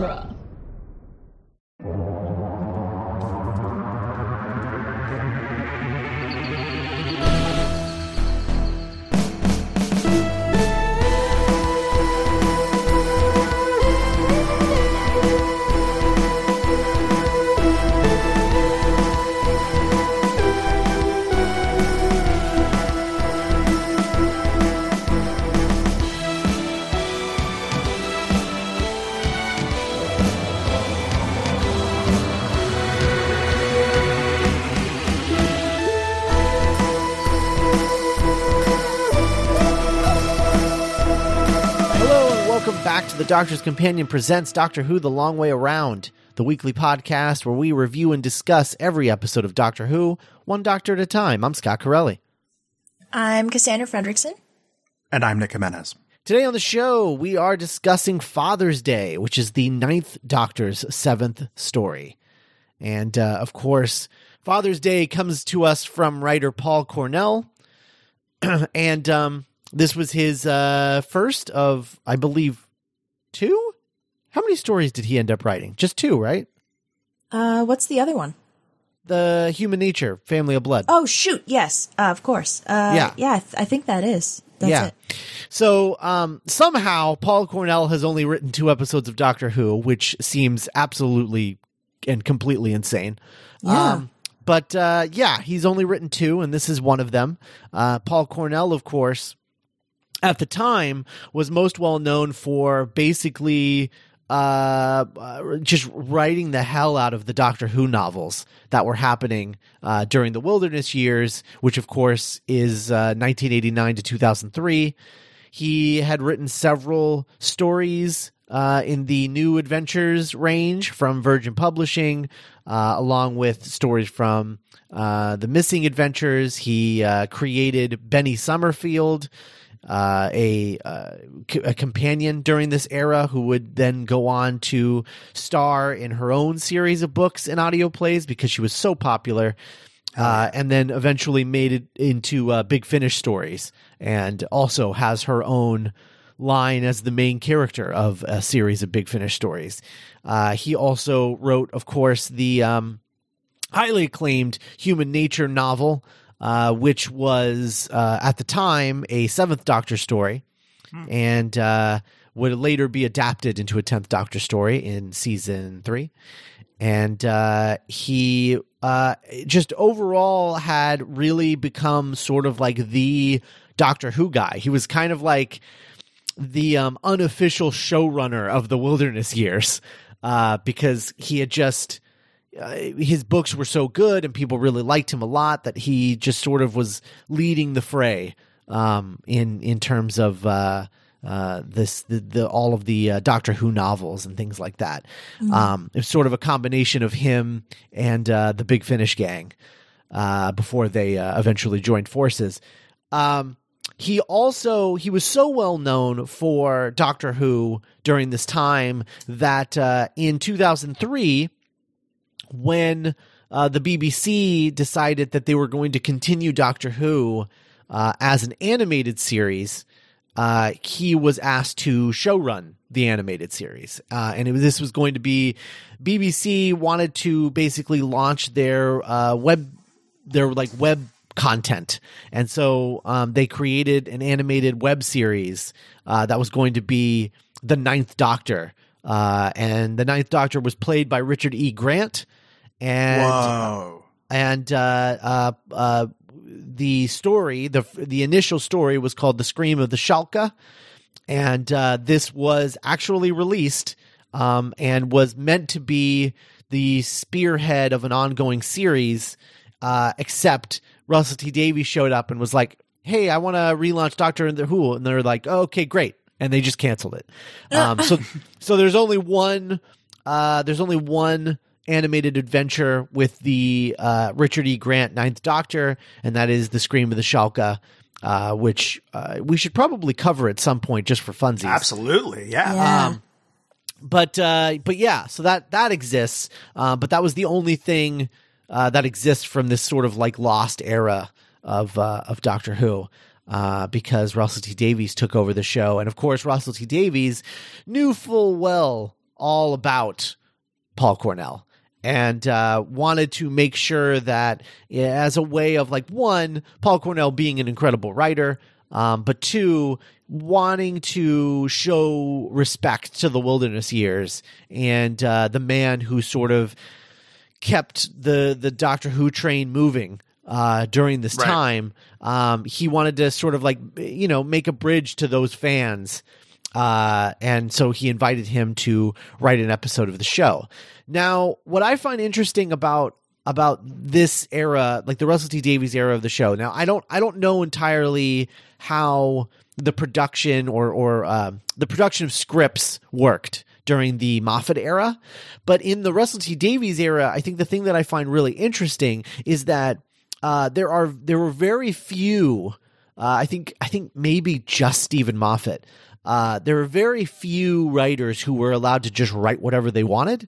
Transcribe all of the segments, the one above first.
genre. Doctor's Companion presents Doctor Who The Long Way Around, the weekly podcast where we review and discuss every episode of Doctor Who, one doctor at a time. I'm Scott Corelli. I'm Cassandra Fredrickson. And I'm Nick Jimenez. Today on the show, we are discussing Father's Day, which is the ninth Doctor's seventh story. And uh, of course, Father's Day comes to us from writer Paul Cornell. and um, this was his uh, first of, I believe, two? How many stories did he end up writing? Just two, right? Uh, what's the other one? The Human Nature, Family of Blood. Oh, shoot. Yes, uh, of course. Uh, Yeah. Yeah, I, th- I think that is. That's yeah. it. So um, somehow Paul Cornell has only written two episodes of Doctor Who, which seems absolutely and completely insane. Yeah. Um, but uh, yeah, he's only written two, and this is one of them. Uh, Paul Cornell, of course, at the time was most well known for basically uh, uh, just writing the hell out of the Doctor Who novels that were happening uh, during the Wilderness years, which of course is uh, 1989 to 2003. He had written several stories uh, in the New Adventures range from Virgin Publishing, uh, along with stories from uh, the Missing Adventures. He uh, created Benny Summerfield, uh, a, uh, c- a companion during this era who would then go on to star in her own series of books and audio plays because she was so popular. Uh, and then eventually made it into uh, Big Finish stories, and also has her own line as the main character of a series of Big Finish stories. Uh, he also wrote, of course, the um, highly acclaimed Human Nature novel, uh, which was uh, at the time a Seventh Doctor story, and uh, would later be adapted into a Tenth Doctor story in season three. And uh, he uh, just overall had really become sort of like the Doctor Who guy. He was kind of like the um, unofficial showrunner of the Wilderness years uh, because he had just uh, his books were so good and people really liked him a lot that he just sort of was leading the fray um, in in terms of uh, uh, this the, the all of the uh, Doctor Who novels and things like that. Um, it was sort of a combination of him and uh, the Big Finish gang uh, before they uh, eventually joined forces. Um, he also he was so well known for Doctor Who during this time that uh, in 2003 when uh, the BBC decided that they were going to continue Doctor Who uh, as an animated series, uh, he was asked to showrun the animated series, uh, and was, this was going to be BBC wanted to basically launch their uh, web their like web content, and so um, they created an animated web series uh, that was going to be the Ninth Doctor, uh, and the Ninth Doctor was played by Richard E. Grant, and Whoa. and uh, uh, uh, the story, the the initial story was called "The Scream of the Shalka," and uh, this was actually released um, and was meant to be the spearhead of an ongoing series. Uh, except Russell T Davies showed up and was like, "Hey, I want to relaunch Doctor Who," and they're like, oh, "Okay, great," and they just canceled it. Um, so, so there's only one. Uh, there's only one animated adventure with the uh, Richard E. Grant Ninth Doctor, and that is the Scream of the Shalka, uh, which uh, we should probably cover at some point just for funsies. Absolutely. Yeah. Yeah. Um, but uh, but yeah, so that that exists. Uh, but that was the only thing uh, that exists from this sort of like lost era of uh, of Doctor Who. Uh, because Russell T Davies took over the show, and of course Russell T Davies knew full well all about Paul Cornell and uh, wanted to make sure that as a way of like one Paul Cornell being an incredible writer, um, but two wanting to show respect to the wilderness years and uh, the man who sort of kept the the Doctor Who train moving uh, during this Right. time. Um, he wanted to sort of like you know make a bridge to those fans, uh, and so he invited him to write an episode of the show. Now, what I find interesting about about this era, like the Russell T Davies era of the show. Now, I don't I don't know entirely how the production or or um the production of scripts worked during the Moffat era, but in the Russell T Davies era, I think the thing that I find really interesting is that uh, there are there were very few. Uh, I think I think maybe just Steven Moffat. Uh, there were very few writers who were allowed to just write whatever they wanted.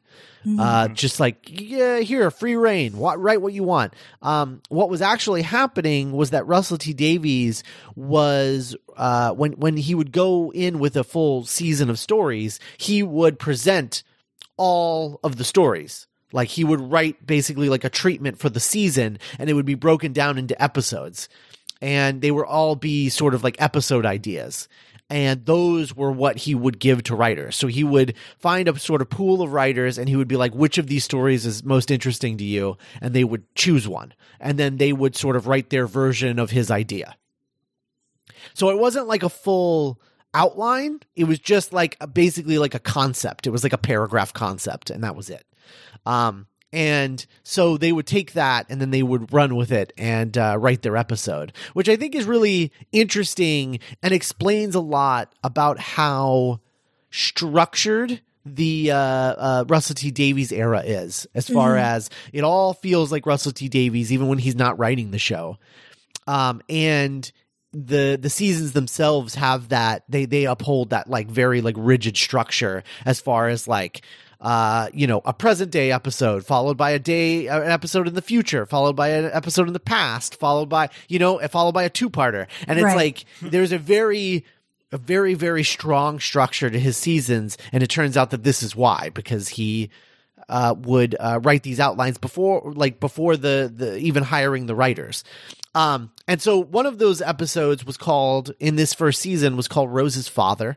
Uh, just like, yeah, here, free reign, what, write what you want. Um, what was actually happening was that Russell T Davies was, uh, when, when he would go in with a full season of stories, he would present all of the stories. Like he would write basically like a treatment for the season and it would be broken down into episodes. And they were all be sort of like episode ideas. And those were what he would give to writers. So he would find a sort of pool of writers and he would be like, which of these stories is most interesting to you? And they would choose one. And then they would sort of write their version of his idea. So it wasn't like a full outline. It was just like a, basically like a concept. It was like a paragraph concept, and that was it. Um, and so they would take that and then they would run with it and uh, write their episode, which I think is really interesting and explains a lot about how structured the uh, uh, Russell T Davies era is, as far as it all feels like Russell T Davies, even when he's not writing the show. Um, and the the seasons themselves have that they they uphold that like very like rigid structure as far as like uh you know a present day episode followed by a day uh, an episode in the future followed by an episode in the past followed by you know followed by a two-parter. And it's Right. like there's a very a very very strong structure to his seasons and it turns out that this is why because he uh, would uh, write these outlines before like before the the even hiring the writers. Um and so one of those episodes was called in this first season was called rose's father.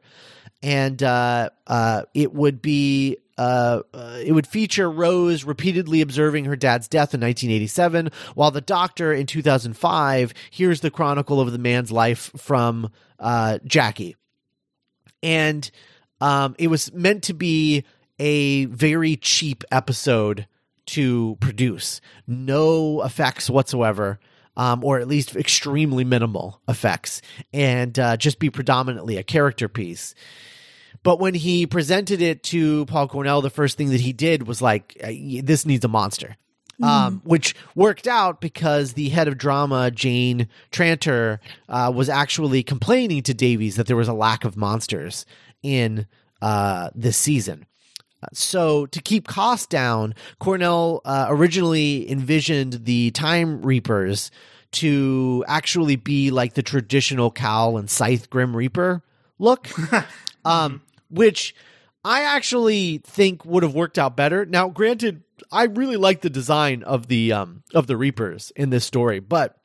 And uh uh it would be uh, uh, it would feature Rose repeatedly observing her dad's death in 1987, while the doctor in 2005 hears the chronicle of the man's life from uh, Jackie and um, it was meant to be a very cheap episode to produce. No effects whatsoever, um, or at least extremely minimal effects, and uh, just be predominantly a character piece. But when he presented it to Paul Cornell, the first thing that he did was like, uh, "This needs a monster." Um, which worked out because the head of drama, Jane Tranter, uh, was actually complaining to Davies that there was a lack of monsters in uh, this season. So, to keep costs down, Cornell uh, originally envisioned the Time Reapers to actually be like the traditional Cal and Scythe Grim Reaper look, um, which I actually think would have worked out better. Now, granted, I really like the design of the um, of the Reapers in this story, but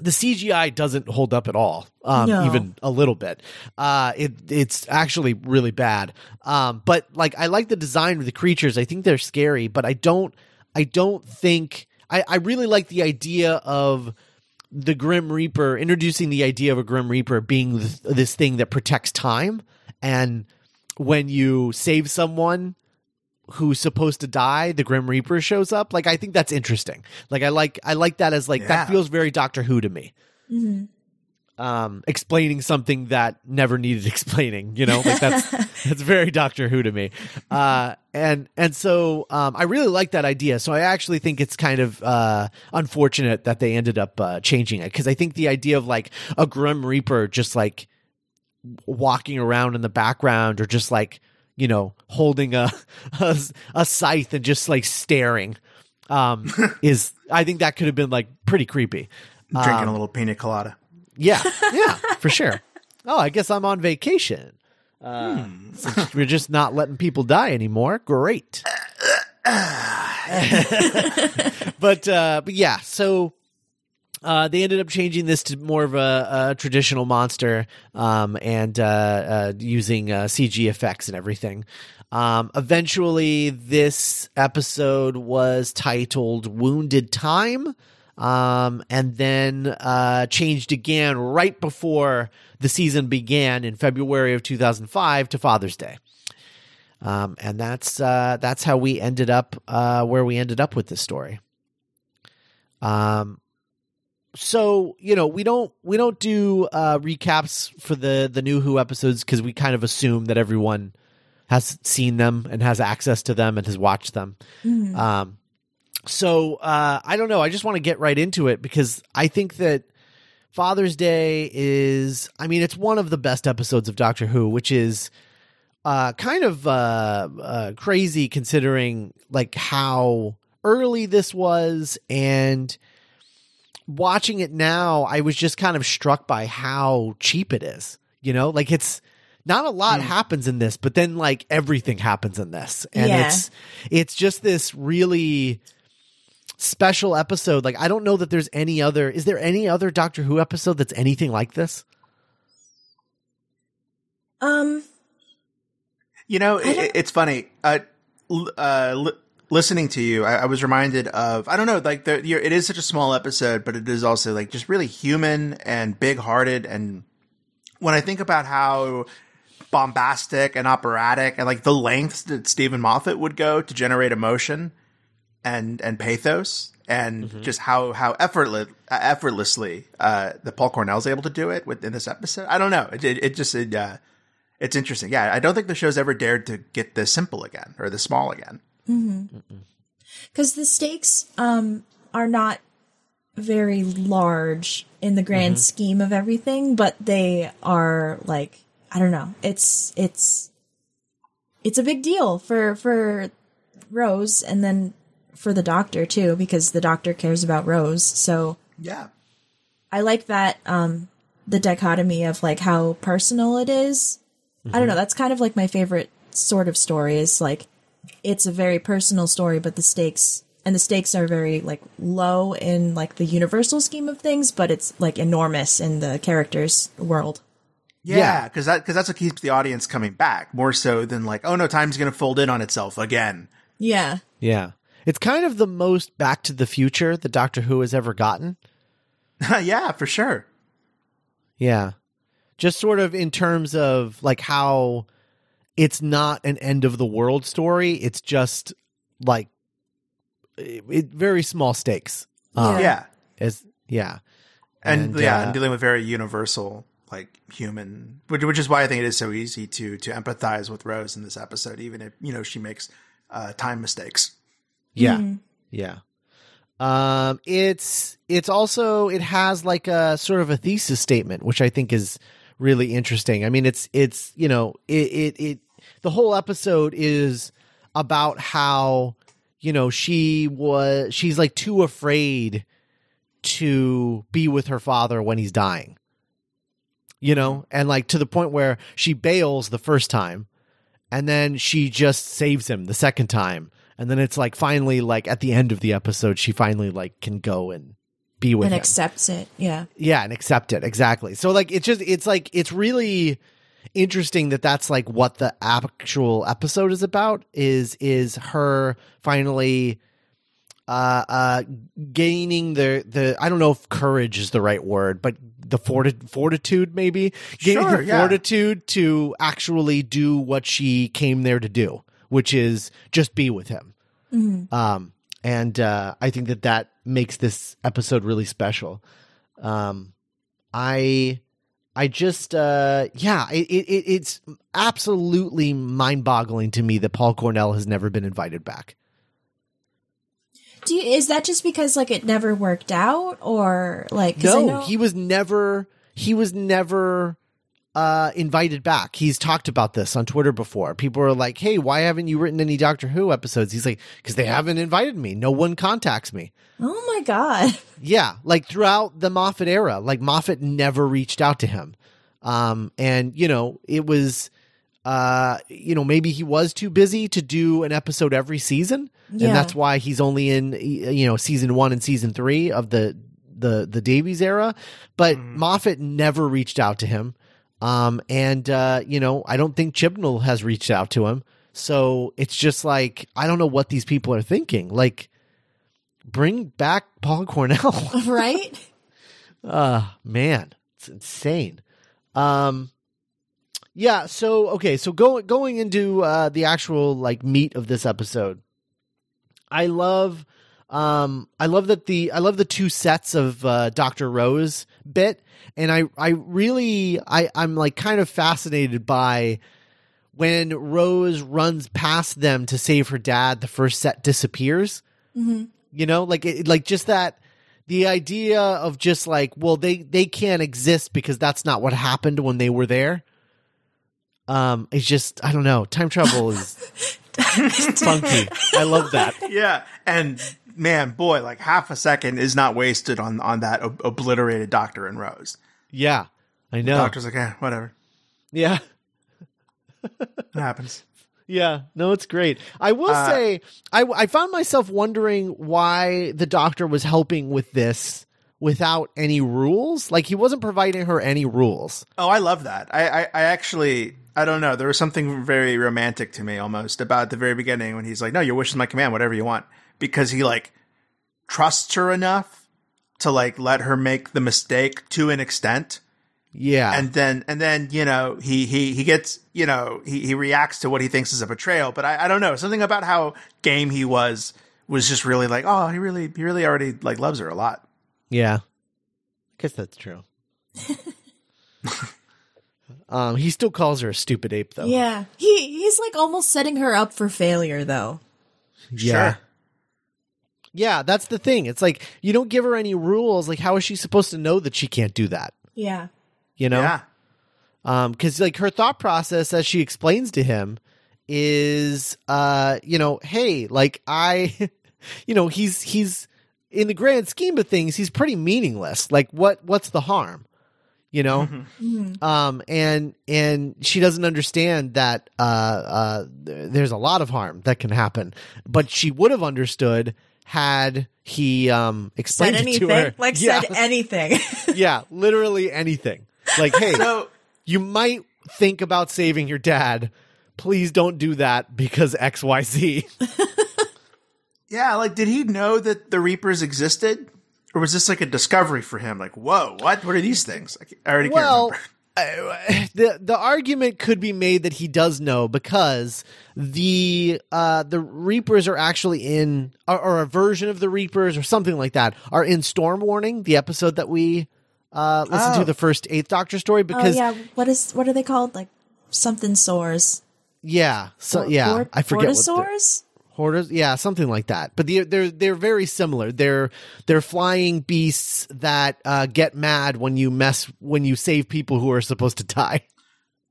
the CGI doesn't hold up at all, um, No. even a little bit. Uh, it it's actually really bad. Um, but like I like the design of the creatures. I think they're scary, but I don't. I don't think I, I really like the idea of the Grim Reaper introducing the idea of a Grim Reaper being th- this thing that protects time, and when you save someone who's supposed to die, the Grim Reaper shows up. Like I think that's interesting. Like I like I like that as like Yeah. that feels very Doctor Who to me. Mm-hmm. Um, explaining something that never needed explaining, you know, like that's that's very Doctor Who to me. Uh, and and so um, I really like that idea. So I actually think it's kind of uh, unfortunate that they ended up uh, changing it because I think the idea of like a Grim Reaper just like walking around in the background or just like you know holding a a, a scythe and just like staring um is i think that could have been like pretty creepy Drinking Um, a little pina colada. Yeah yeah for sure oh i guess i'm on vacation Uh, since we're just not letting people die anymore. Great. but uh, but yeah, so uh, they ended up changing this to more of a, a traditional monster um, and uh, uh, using uh, CG effects and everything. Um, eventually, this episode was titled "Wounded Time." Um, and then uh, changed again right before the season began in February of 2005 to Father's Day. Um, and that's uh, that's how we ended up uh, where we ended up with this story. Um, so you know we don't we don't do uh, recaps for the the new Who episodes because we kind of assume that everyone has seen them and has access to them and has watched them. Um, so uh, I don't know. I just want to get right into it because I think that Father's Day is. I mean, it's one of the best episodes of Doctor Who, which is uh, kind of uh, uh, crazy considering like how early this was and watching it now i was just kind of struck by how cheap it is you know like it's not a lot happens in this but then like everything happens in this and Yeah. it's it's just this really special episode like i don't know that there's any other is there any other doctor who episode that's anything like this Um, You know, it, it's funny. Uh, uh, li- listening to you, I, I was reminded of I don't know, like the, you're, it is such a small episode, but it is also like just really human and big hearted. And when I think about how bombastic and operatic and like the lengths that Steven Moffat would go to generate emotion and and pathos and just how how effortless uh, effortlessly uh the Paul Cornell's able to do it within this episode. I don't know. It it, it just it, uh it's interesting. Yeah, I don't think the show's ever dared to get this simple again or this small again. because the stakes um are not very large in the grand scheme of everything, but they are like I don't know. It's it's it's a big deal for for Rose and then for the doctor too because the doctor cares about Rose. So Yeah. I like that um the dichotomy of like how personal it is. I don't know, that's kind of like my favorite sort of story is like it's a very personal story but the stakes and the stakes are very like low in like the universal scheme of things but it's like enormous in the characters world. Yeah, because that because that's what keeps the audience coming back more so than like, oh no, time's gonna fold in on itself again. Yeah. yeah it's kind of the most back to the future that doctor who has ever gotten yeah, for sure. Yeah. Just sort of in terms of like how it's not an end of the world story. It's just like it, it- very small stakes. Um, Yeah, As yeah. and, yeah, uh, and dealing with very universal like human, which which is why I think it is so easy to to empathize with Rose in this episode, even if you know she makes uh, time mistakes. Yeah. Yeah. Um it's it's also it has like a sort of a thesis statement which I think is really interesting. I mean it's it's you know it it, it the whole episode is about how you know she was she's like too afraid to be with her father when he's dying. You know, and like to the point where she bails the first time and then she just saves him the second time. And then it's like finally like at the end of the episode she finally like can go and be with and him. accepts it. Yeah. Yeah, and accept it exactly. So like it's just it's like it's really interesting that that's like what the actual episode is about is is her finally uh uh gaining the the I don't know if courage is the right word, but the forti- fortitude maybe gaining Sure, the yeah. fortitude to actually do what she came there to do, which is just be with him. Um, and uh, I think that that makes this episode really special. Um, I, I just, uh, yeah, it, it, it- it's absolutely mind boggling to me that Paul Cornell has never been invited back. Do you, is that just because like it never worked out or like No, know- he was never, he was never, uh, invited back. He's talked about this on Twitter before. People are like, Hey, why haven't you written any Doctor Who episodes? He's like, cause they haven't invited me. No one contacts me. Oh my god. Yeah, like throughout the Moffat era, like Moffat never reached out to him. Um, and you know, it was uh, you know, maybe he was too busy to do an episode every season, Yeah. and that's why he's only in you know season one and season three of the the the Davies era. But Moffat never reached out to him, um, and uh, you know, I don't think Chibnall has reached out to him. So it's just like I don't know what these people are thinking. Like, bring back Paul Cornell. right? Uh man, it's insane. Um yeah, so okay, so go, going into uh the actual like meat of this episode. I love um I love that the I love the two sets of uh Dr. Rose bit and I I really I I'm like kind of fascinated by when Rose runs past them to save her dad, the first set disappears. You know, like it, like just that the idea of just like, well, they they can't exist because that's not what happened when they were there. Um, it's just I don't know. Time travel is funky. I love that. Yeah, and man, boy, like half a second is not wasted on on that ob- obliterated Doctor and Rose. Yeah, I know. Doctor's like, eh, whatever, Yeah, it happens. yeah. No, it's great. I will Uh, say, I I found myself wondering why the doctor was helping with this without any rules. Like he wasn't providing her any rules. Oh, I love that. I, I, I actually, I don't know. There was something very romantic to me almost about the very beginning when he's like, "No, your wish is my command. Whatever you want," because he like trusts her enough to like let her make the mistake to an extent, Yeah, and then and then you know he he he gets you know he he reacts to what he thinks is a betrayal. But I, I don't know something about how game he was was just really like, oh, he really he really already like loves her a lot. Yeah. I guess that's true. um, he still calls her a stupid ape though. Yeah. He he's like almost setting her up for failure though. Yeah. Sure. Yeah, that's the thing. It's like you don't give her any rules. Like, how is she supposed to know that she can't do that? Yeah. You know? Yeah. Um, because like her thought process as she explains to him is, uh, you know, hey, like I, you know, he's he's in the grand scheme of things, he's pretty meaningless. Like, what what's the harm? You know, um, and and she doesn't understand that uh, uh, th- there's a lot of harm that can happen, but she would have understood had he um Said explained it to her. Like yeah, said anything. yeah, literally anything. Like, hey, So you might think about saving your dad. Please don't do that because XYZ. Yeah, like did he know that the Reapers existed? Or was this like a discovery for him? Like, whoa, what? What are these things? I I already well, can't remember. I- the the argument could be made that he does know because the uh the Reapers are actually in or, or a version of the Reapers or something like that are in Storm Warning, the episode that we uh listened Oh. to the first Eighth Doctor story oh because yeah. What is what are they called? Like something sores. yeah, so yeah, Fort- I forget Vortisaurs? Hoarders, yeah, something like that. But they're they're they're very similar. They're they're flying beasts that uh, get mad when you mess when you save people who are supposed to die.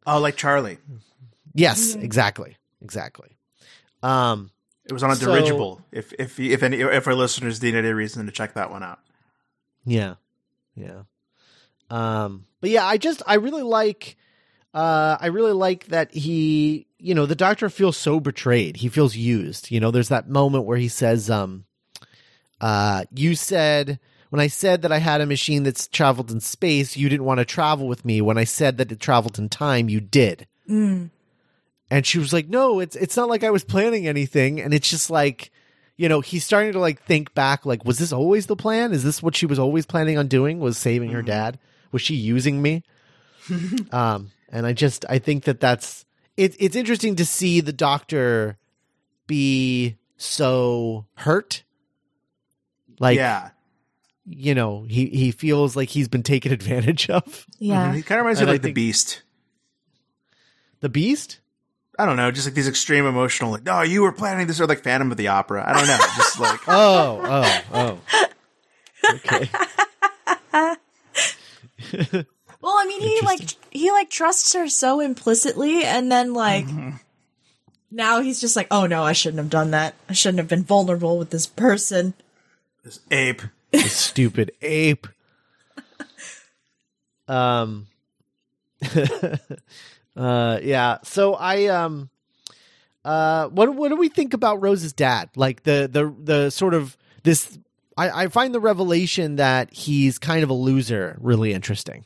Oh, like Charlie. Yes, exactly, exactly. Um, It was on a So- dirigible. If if if any if our listeners need any reason to check that one out. yeah, yeah. Um, but yeah, I just I really like. Uh, I really like that he, you know, the doctor feels so betrayed. He feels used. You know, there's that moment where he says, um, uh, you said when I said that I had a machine that's traveled in space, you didn't want to travel with me. When I said that it traveled in time, you did. And she was like, "No, it's it's not like I was planning anything." And it's just like, you know, he's starting to like think back. Like, was this always the plan? Is this what she was always planning on doing? Was saving her dad? Was she using me? um, and I just I think that that's it's it's interesting to see the doctor be so hurt. Like, yeah. you know, he he feels like he's been taken advantage of. Yeah. He kind of reminds me of I like the Beast. The Beast. I don't know, just like these extreme emotional, like, no, you were planning this, or like Phantom of the Opera. I don't know, just like, Oh, oh, oh. Okay. Well, I mean, he like he like trusts her so implicitly, and then like now he's just like, oh no, I shouldn't have done that. I shouldn't have been vulnerable with this person. this ape. You stupid ape. Um, Uh, yeah. So I um, uh, what what do we think about Rose's dad? Like the the the sort of this. I, I find the revelation that he's kind of a loser really interesting.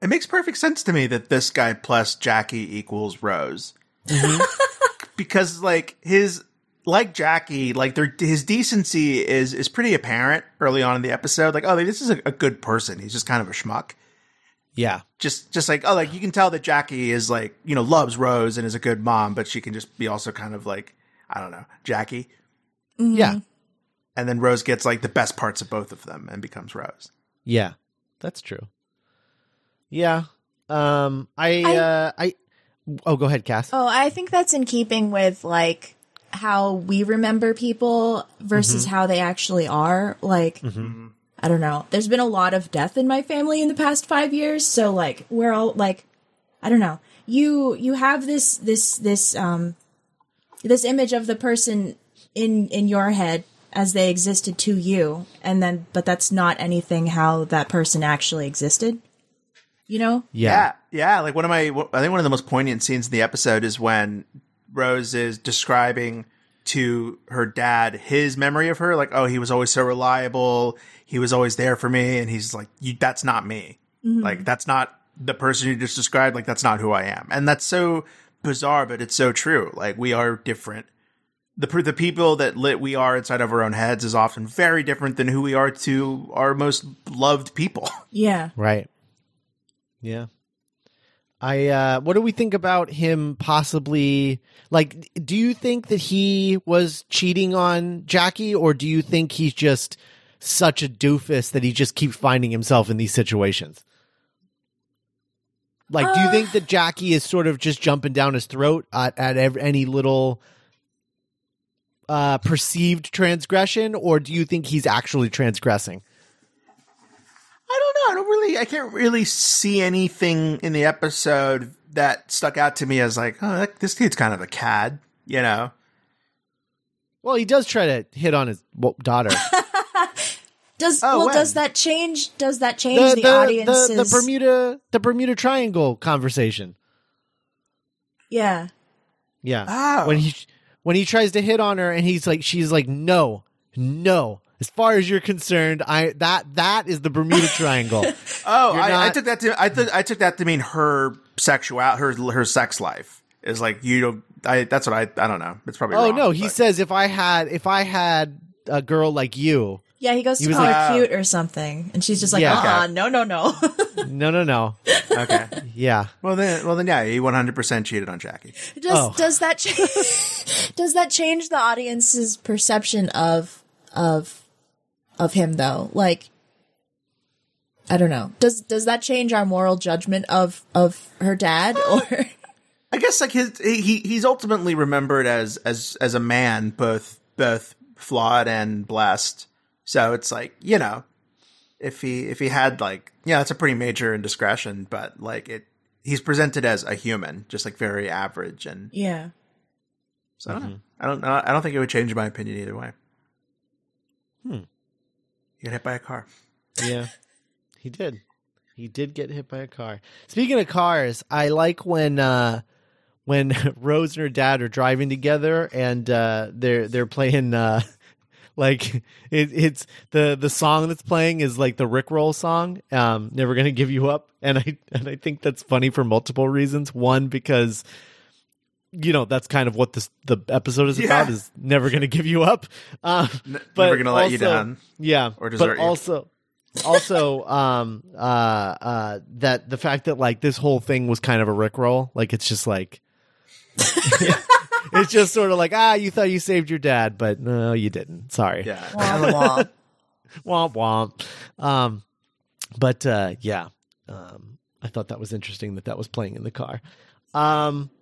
It makes perfect sense to me that this guy plus Jackie equals Rose. Mm-hmm. because like his like Jackie, like their his decency is is pretty apparent early on in the episode. Like, oh, this is a, a good person. He's just kind of a schmuck. Yeah. Just just like oh, like you can tell that Jackie is like you know loves Rose and is a good mom, but she can just be also kind of like I don't know Jackie. Mm-hmm. Yeah. And then Rose gets like the best parts of both of them and becomes Rose. Yeah. That's true. Yeah. Um. I. I- uh. I. Oh, go ahead, Cass. Oh, I think that's in keeping with like how we remember people versus how they actually are. Like, I don't know. There's been a lot of death in my family in the past five years, so like we're all like, I don't know. You you have this this this um this image of the person in in your head as they existed to you, and then but that's not anything how that person actually existed. You know? Yeah, yeah. Like one of my, I think one of the most poignant scenes in the episode is when Rose is describing to her dad his memory of her. Like, oh, he was always so reliable. He was always there for me, and he's like, you, "That's not me. Mm-hmm. Like, that's not the person you just described. Like, that's not who I am." And that's so bizarre, but it's so true. Like, we are different. The the people that lit we are inside of our own heads is often very different than who we are to our most loved people. Yeah. Right. Yeah. I uh what do we think about him possibly like do you think that he was cheating on Jackie or do you think he's just such a doofus that he just keeps finding himself in these situations? Like do you Uh. think that Jackie is sort of just jumping down his throat at, at ev- any little uh perceived transgression or do you think he's actually transgressing? I don't know. I don't really. I can't really see anything in the episode that stuck out to me as like, oh, that, this kid's kind of a cad, you know? Well, he does try to hit on his daughter. Does Oh, well when? does that change does that change the, audience's the, the Bermuda the Bermuda Triangle conversation. Yeah. Yeah. Oh. When he when he tries to hit on her and he's like she's like no. No. As far as you're concerned, I that that is the Bermuda Triangle. Oh, You're I, I took that to I took I took that to mean her sexual her her sex life is like you don't. I that's what I I don't know. It's probably oh wrong, no, he says if I had if I had a girl like you. Yeah, he goes He to was call like- her cute or something. And she's just like, Yeah. uh Okay. no, no, no. No, no, no. okay. Yeah. Well then, well then, yeah, he one hundred percent cheated on Jackie. does Oh. does that change does that change the audience's perception of of of him though? Like I don't know. Does does that change our moral judgment of of her dad or I guess like his he he's ultimately remembered as as as a man, both both flawed and blessed. So it's like you know, if he if he had like yeah, it's a pretty major indiscretion, but like it, he's presented as a human, just like very average, and Yeah. so I don't. I don't know. I don't think it would change my opinion either way. Hmm. You get hit by a car. Yeah, he did. He did get hit by a car. Speaking of cars, I like when uh when Rose and her dad are driving together and uh they're they're playing uh like it, it's the the song that's playing is like the Rickroll song, um, "Never Gonna Give You Up," and I and I think that's funny for multiple reasons. One because you know that's kind of what this the episode is about Yeah. is never gonna give you up. Um, but never gonna let you down. Yeah, or desert but you. also also um uh uh that the fact that like this whole thing was kind of a rickroll like it's just like it's just sort of like ah you thought you saved your dad but no you didn't sorry Yeah. Womp womp. womp womp um but uh yeah um i thought that was interesting that that was playing in the car um ye-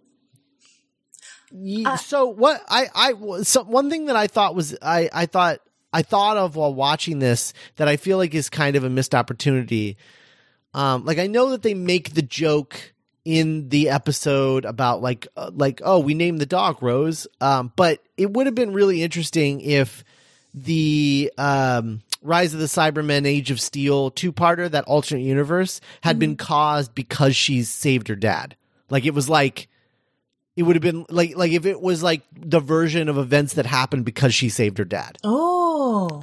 Uh, so what i i so one thing that i thought was i i thought i thought of while watching this that i feel like is kind of a missed opportunity. Um like i know that they make the joke in the episode about like uh, like oh we named the dog rose. Um but it would have been really interesting if the um Rise of the Cybermen Age of Steel two parter, that alternate universe, had been caused because she's saved her dad. Like it was like it would have been like like if it was like the version of events that happened because she saved her dad. Oh.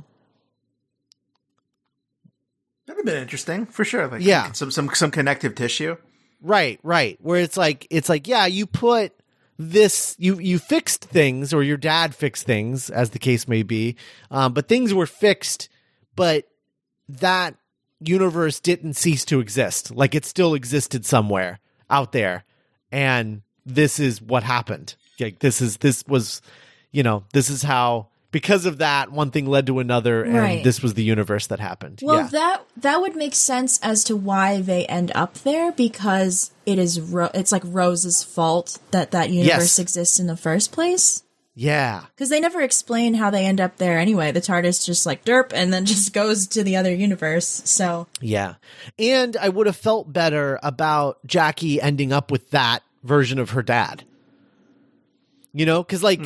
That'd have been interesting for sure. Like Yeah. some some some connective tissue. Right, right. Where it's like it's like yeah, you put this you you fixed things or your dad fixed things as the case may be. Um but things were fixed but that universe didn't cease to exist. Like it still existed somewhere out there and this is what happened. Like this is this was you know, this is how because of that one thing led to another and Right. this was the universe that happened. Well, yeah. that that would make sense as to why they end up there because it is Ro- it's like Rose's fault that that universe Yes. exists in the first place. yeah. Because they never explain how they end up there anyway. The TARDIS just like derp and then just goes to the other universe. So Yeah. And I would have felt better about Jackie ending up with that version of her dad. You know, cuz like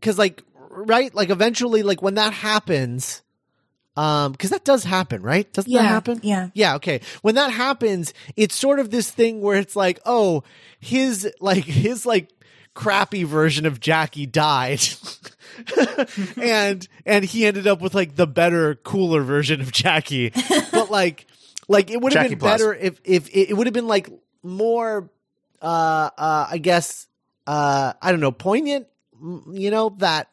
cuz like right, like eventually like when that happens um cuz that does happen, right? Doesn't Yeah, that happen? yeah. Yeah, okay. When that happens, it's sort of this thing where it's like, "Oh, his like his like crappy version of Jackie died." and and he ended up with like the better cooler version of Jackie. But like like it would have been Plus. better if if it, it would have been like more uh uh I guess uh I don't know, poignant, you know, that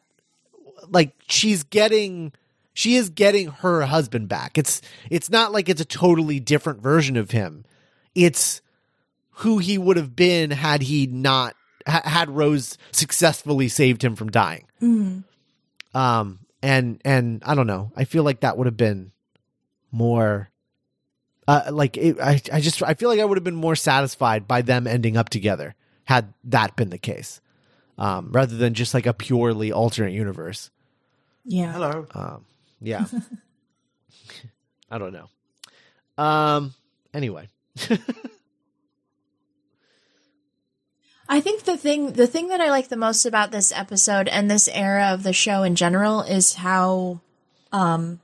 like she's getting she is getting her husband back. It's it's not like it's a totally different version of him. It's who he would have been had he not ha- had Rose successfully saved him from dying. Um and and I don't know. I feel like that would have been more uh like it, I I just I feel like I would have been more satisfied by them ending up together had that been the case. Um rather than just like a purely alternate universe. yeah. Hello. Um, yeah. I don't know. Um. Anyway, I think the thing the thing that I like the most about this episode and this era of the show in general is how um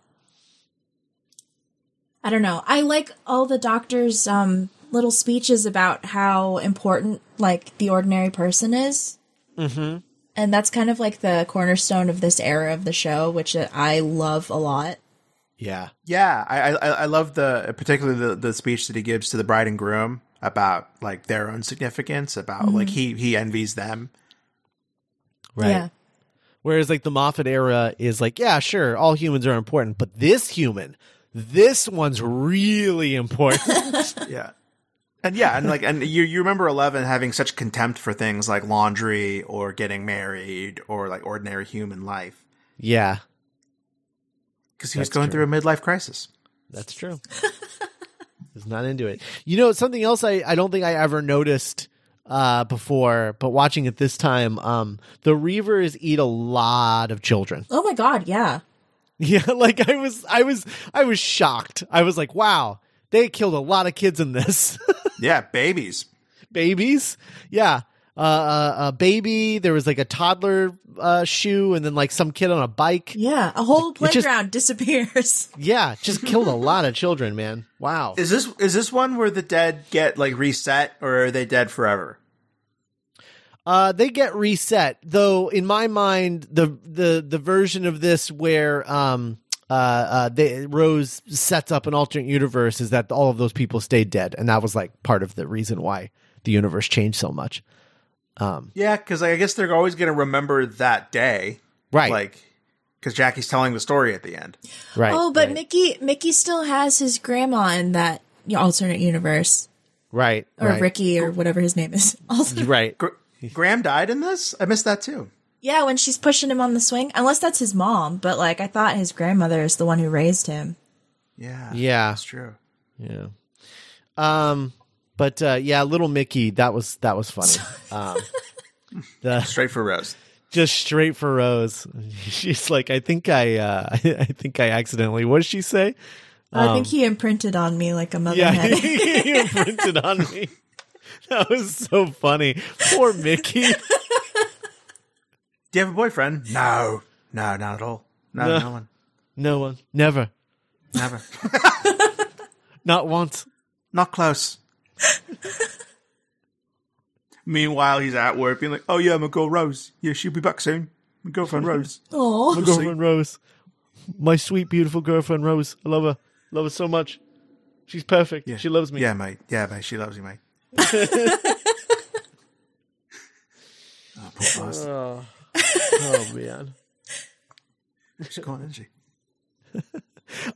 I don't know. I like all the doctor's um little speeches about how important like the ordinary person is. mm-hmm. And that's kind of like the cornerstone of this era of the show, which I love a lot. yeah, Yeah, I I, I love the particularly the, the speech that he gives to the bride and groom about like their own significance, about like he he envies them. right. Yeah. Whereas like the Moffat era is like, yeah, sure, all humans are important, but this human, this one's really important. Yeah. And yeah, and like and you you remember Eleven having such contempt for things like laundry or getting married or like ordinary human life yeah, because he was going true. through a midlife crisis. that's true. He's not into it. You know, something else I, I don't think I ever noticed uh, before, but watching it this time, um, the Reavers eat a lot of children. Oh my god, yeah. Yeah, like I was, I was, I was shocked. I was like, wow, they killed a lot of kids in this. Yeah, babies. Babies, yeah. Uh, uh, a baby. There was like a toddler uh, shoe, and then like some kid on a bike. Yeah. A whole It just- playground disappears. Yeah, just killed a lot of children, man. Wow. Is this is this one where the dead get like reset or are they dead forever? Uh, they get reset, though. In my mind, the the the version of this where um uh, uh they, Rose sets up an alternate universe is that all of those people stayed dead, and that was like part of the reason why the universe changed so much. Um, Yeah, because I guess they're always going to remember that day, right, like because Jackie's telling the story at the end. right. oh, but right, Mickey Mickey still has his grandma in that alternate universe. right, Or right, Ricky or whatever his name is. Also right. Gr- Graham died in this. I missed that too. Yeah, when she's pushing him on the swing. Unless that's his mom, but like I thought his grandmother is the one who raised him. Yeah, Yeah, that's true. yeah. Um, but uh, yeah, little Mickey, that was that was funny. Um, the Straight for Rose. just straight for Rose. She's like, I think I, uh, I think I accidentally. What did she say? I think he imprinted on me like a mother Yeah, had. he imprinted on me. That was so funny. Poor Mickey. Do you have a boyfriend? No, no, not at all. No, No. no, one, No one, never, never, not once. not close. Meanwhile, he's at work being like, "Oh yeah, my girl Rose. Yeah, she'll be back soon. My girlfriend mm-hmm. Rose. Oh, My girlfriend Rose. My sweet, beautiful girlfriend Rose. I love her. Love her so much. She's perfect. She loves me. Yeah, mate. Yeah, mate. She loves you, mate." Oh, poor bastard. Oh, oh man. She's gone, isn't she?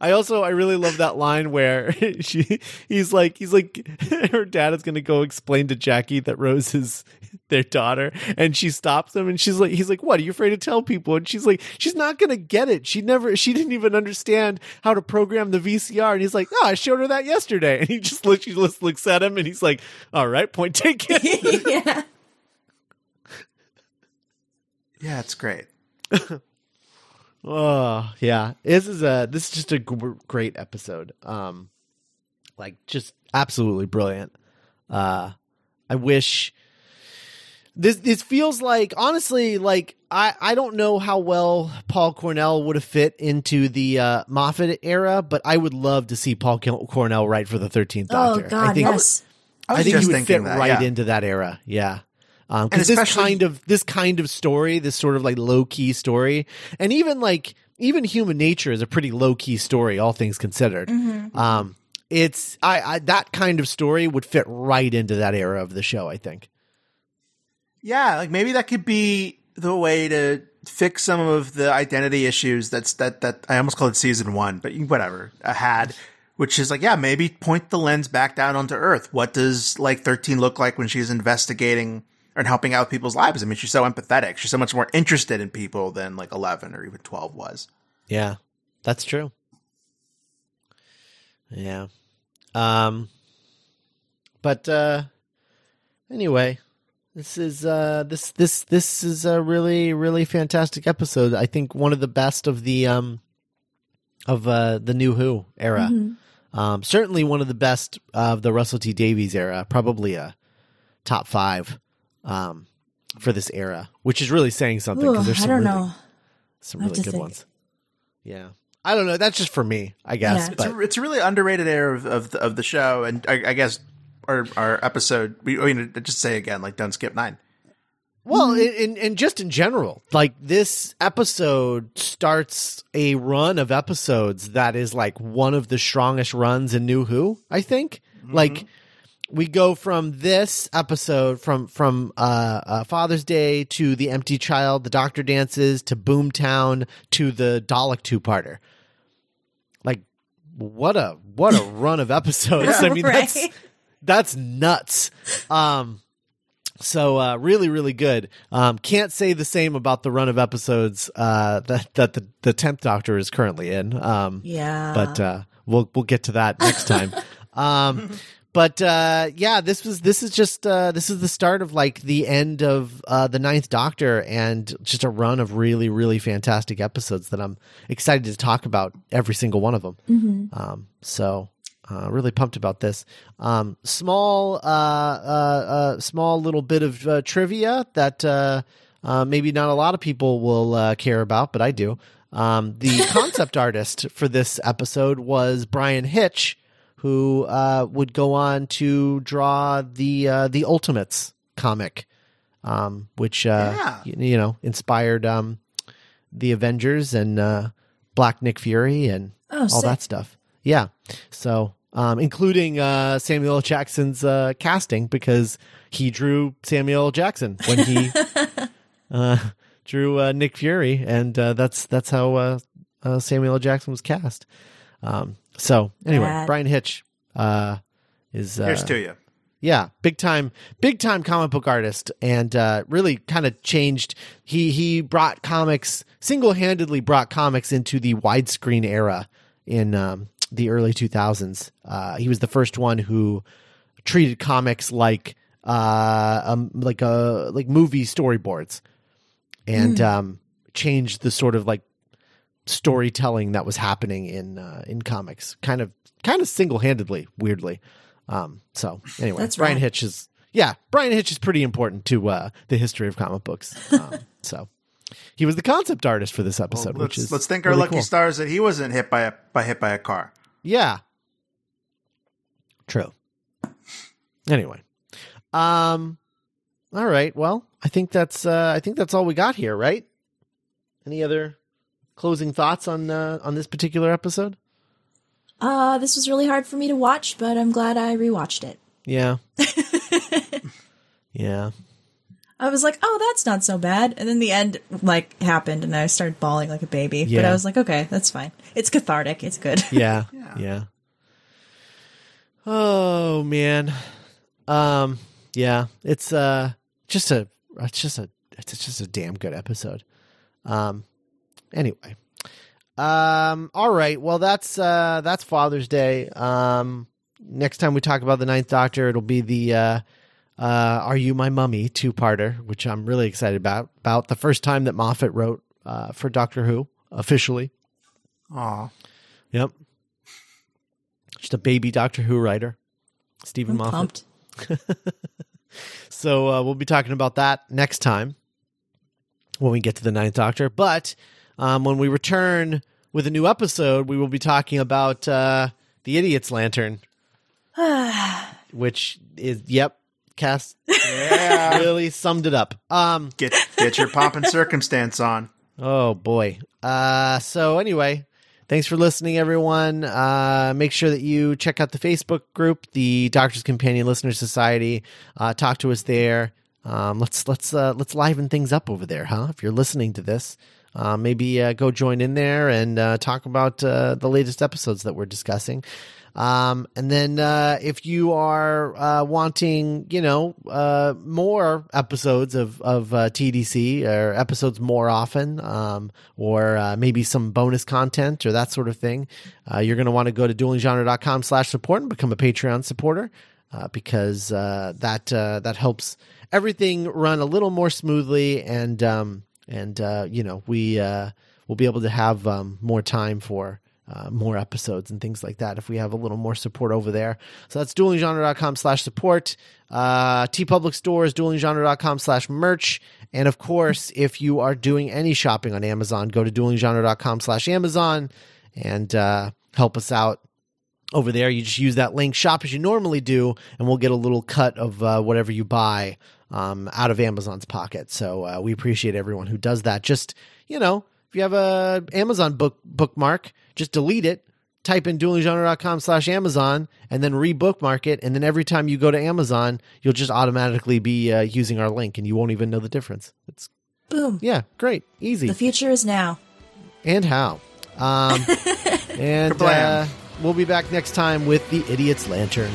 I also I really love that line where she he's like he's like her dad is gonna go explain to Jackie that Rose is their daughter. And she stops him and she's like he's like what? Are you afraid to tell people? And she's like she's not gonna get it. She never she didn't even understand how to program the VCR and he's like oh I showed her that yesterday. And he just looks she just looks at him and he's like all right point taken. Yeah. Yeah, it's great. Oh yeah, this is a this is just a gr- great episode. Um, like just absolutely brilliant. Uh, I wish this this feels like honestly like I I don't know how well Paul Cornell would have fit into the uh, Moffat era, but I would love to see Paul Cornell write for the Thirteenth Oh Doctor. I God, think yes. I was I think he would fit that, right yeah. into that era. Yeah. And Because this kind of this kind of story, this sort of like low key story, and even like even human nature is a pretty low key story, all things considered. Um, it's I, I that kind of story would fit right into that era of the show. I think. Yeah, like maybe that could be the way to fix some of the identity issues that's that that I almost called it season one, but whatever I had, which is like yeah, maybe point the lens back down onto Earth. What does like thirteen look like when she's investigating and helping out people's lives? I mean, she's so empathetic. She's so much more interested in people than like eleven or even twelve was. Yeah, that's true. Yeah. Um but uh anyway, this is uh this this this is a really really fantastic episode. I think one of the best of the um of uh the new Who era. Um certainly one of the best of the Russell T Davies era, probably a top 5 um for this era, which is really saying something Ooh, because there's I some don't really, know. some really good think. ones. Yeah. I don't know. That's just for me, I guess. Yeah. It's a, it's a really underrated era of of the, of the show, and I, I guess our our episode. We I mean, just say again, like don't skip nine. well, in, in, in just in general, like this episode starts a run of episodes that is like one of the strongest runs in New Who. I think. Like we go from this episode from from uh, uh, Father's Day to the Empty Child, the Doctor dances to Boomtown to the Dalek two parter. Like what a what a run of episodes! I mean, that's that's nuts. Um, so uh, really, really good. Um, can't say the same about the run of episodes uh, that that the the tenth Doctor is currently in. Um, Yeah. but uh, we'll we'll get to that next time. um, but uh, yeah, this was this is just uh, this is the start of like the end of uh, the ninth Doctor and just a run of really really fantastic episodes that I'm excited to talk about every single one of them. Um, so. Uh, really pumped about this. Um, small, uh, uh, uh, small little bit of uh, trivia that uh, uh, maybe not a lot of people will uh, care about, but I do. Um, the concept artist for this episode was Bryan Hitch, who uh, would go on to draw the uh, the Ultimates comic, um, which uh, Yeah. y- you know inspired um, the Avengers and uh, Black Nick Fury and Oh, all sick. that stuff. Yeah, so um, including uh, Samuel Jackson's uh, casting because he drew Samuel Jackson when he uh, drew uh, Nick Fury, and uh, that's that's how uh, uh, Samuel Jackson was cast. Um, so anyway, Rad. Bryan Hitch uh, is uh, Here's to you. yeah, big time, big time comic book artist, and uh, really kind of changed. He he brought comics single handedly brought comics into the widescreen era in um, the early two thousands. Uh, he was the first one who treated comics like uh um, like a like movie storyboards, and um, changed the sort of like storytelling that was happening in uh, in comics, kind of kind of single handedly, weirdly. Um, so anyway, That's Bryan rad. Hitch is yeah, Bryan Hitch is pretty important to uh, the history of comic books. Um, so he was the concept artist for this episode, Let's, which is let's thank our really lucky cool. stars that he wasn't hit by a by hit by a car. Yeah. True. Anyway. Um All right. Well, I think that's uh, I think that's all we got here, right? Any other closing thoughts on uh, on this particular episode? Uh, this was really hard for me to watch, but I'm glad I rewatched it. Yeah. yeah. I was like, oh, that's not so bad. And then the end, like, happened, and I started bawling like a baby. But I was like, okay, that's fine. It's cathartic. It's good. Yeah. Yeah. yeah. Oh man. Um yeah, it's uh just a it's just a it's just a damn good episode. Um anyway. Um all right. Well, that's uh that's Father's Day. Um next time we talk about the Ninth Doctor, it'll be the uh uh Are You My Mummy two-parter, which I'm really excited about. About the first time that Moffat wrote uh for Doctor Who officially. Aw. Yep. Just a baby Doctor Who writer, Steven I'm Moffat. pumped. So uh, we'll be talking about that next time when we get to the Ninth Doctor. But um, when we return with a new episode, we will be talking about uh, the Idiot's Lantern, which is yep, Cass Yeah. really summed it up. Um, get get your pomp and circumstance on. Oh boy. Uh so anyway, thanks for listening everyone. Uh make sure that you check out the Facebook group, the Doctors Companion Listener Society. Uh talk to us there. Um let's let's uh let's liven things up over there, huh? If you're listening to this, uh maybe uh, go join in there and uh talk about uh the latest episodes that we're discussing. Um, and then, uh, if you are, uh, wanting, you know, more episodes of, of, TDC or episodes more often, um, or, maybe some bonus content or that sort of thing, you're going to want to go to duelinggenre.com slash support and become a Patreon supporter, because, that, that helps everything run a little more smoothly and, um, and, uh, you know, we, uh, we'll be able to have, um, more time for, uh, more episodes and things like that if we have a little more support over there. So that's duelinggenre.com slash support. Uh, TeePublic Stores, duelinggenre.com slash merch. And of course, if you are doing any shopping on Amazon, go to duelinggenre.com slash Amazon and uh, help us out over there. You just use that link, shop as you normally do, and we'll get a little cut of uh, whatever you buy um, out of Amazon's pocket. So uh, we appreciate everyone who does that. Just, you know, if you have a Amazon book bookmark, just delete it, type in duelinggenre.com slash Amazon, and then rebookmark it. And then every time you go to Amazon, you'll just automatically be uh, using our link and you won't even know the difference. It's, Boom. yeah, great, easy. The future is now. and how. Um, and uh, we'll be back next time with the Idiot's Lantern.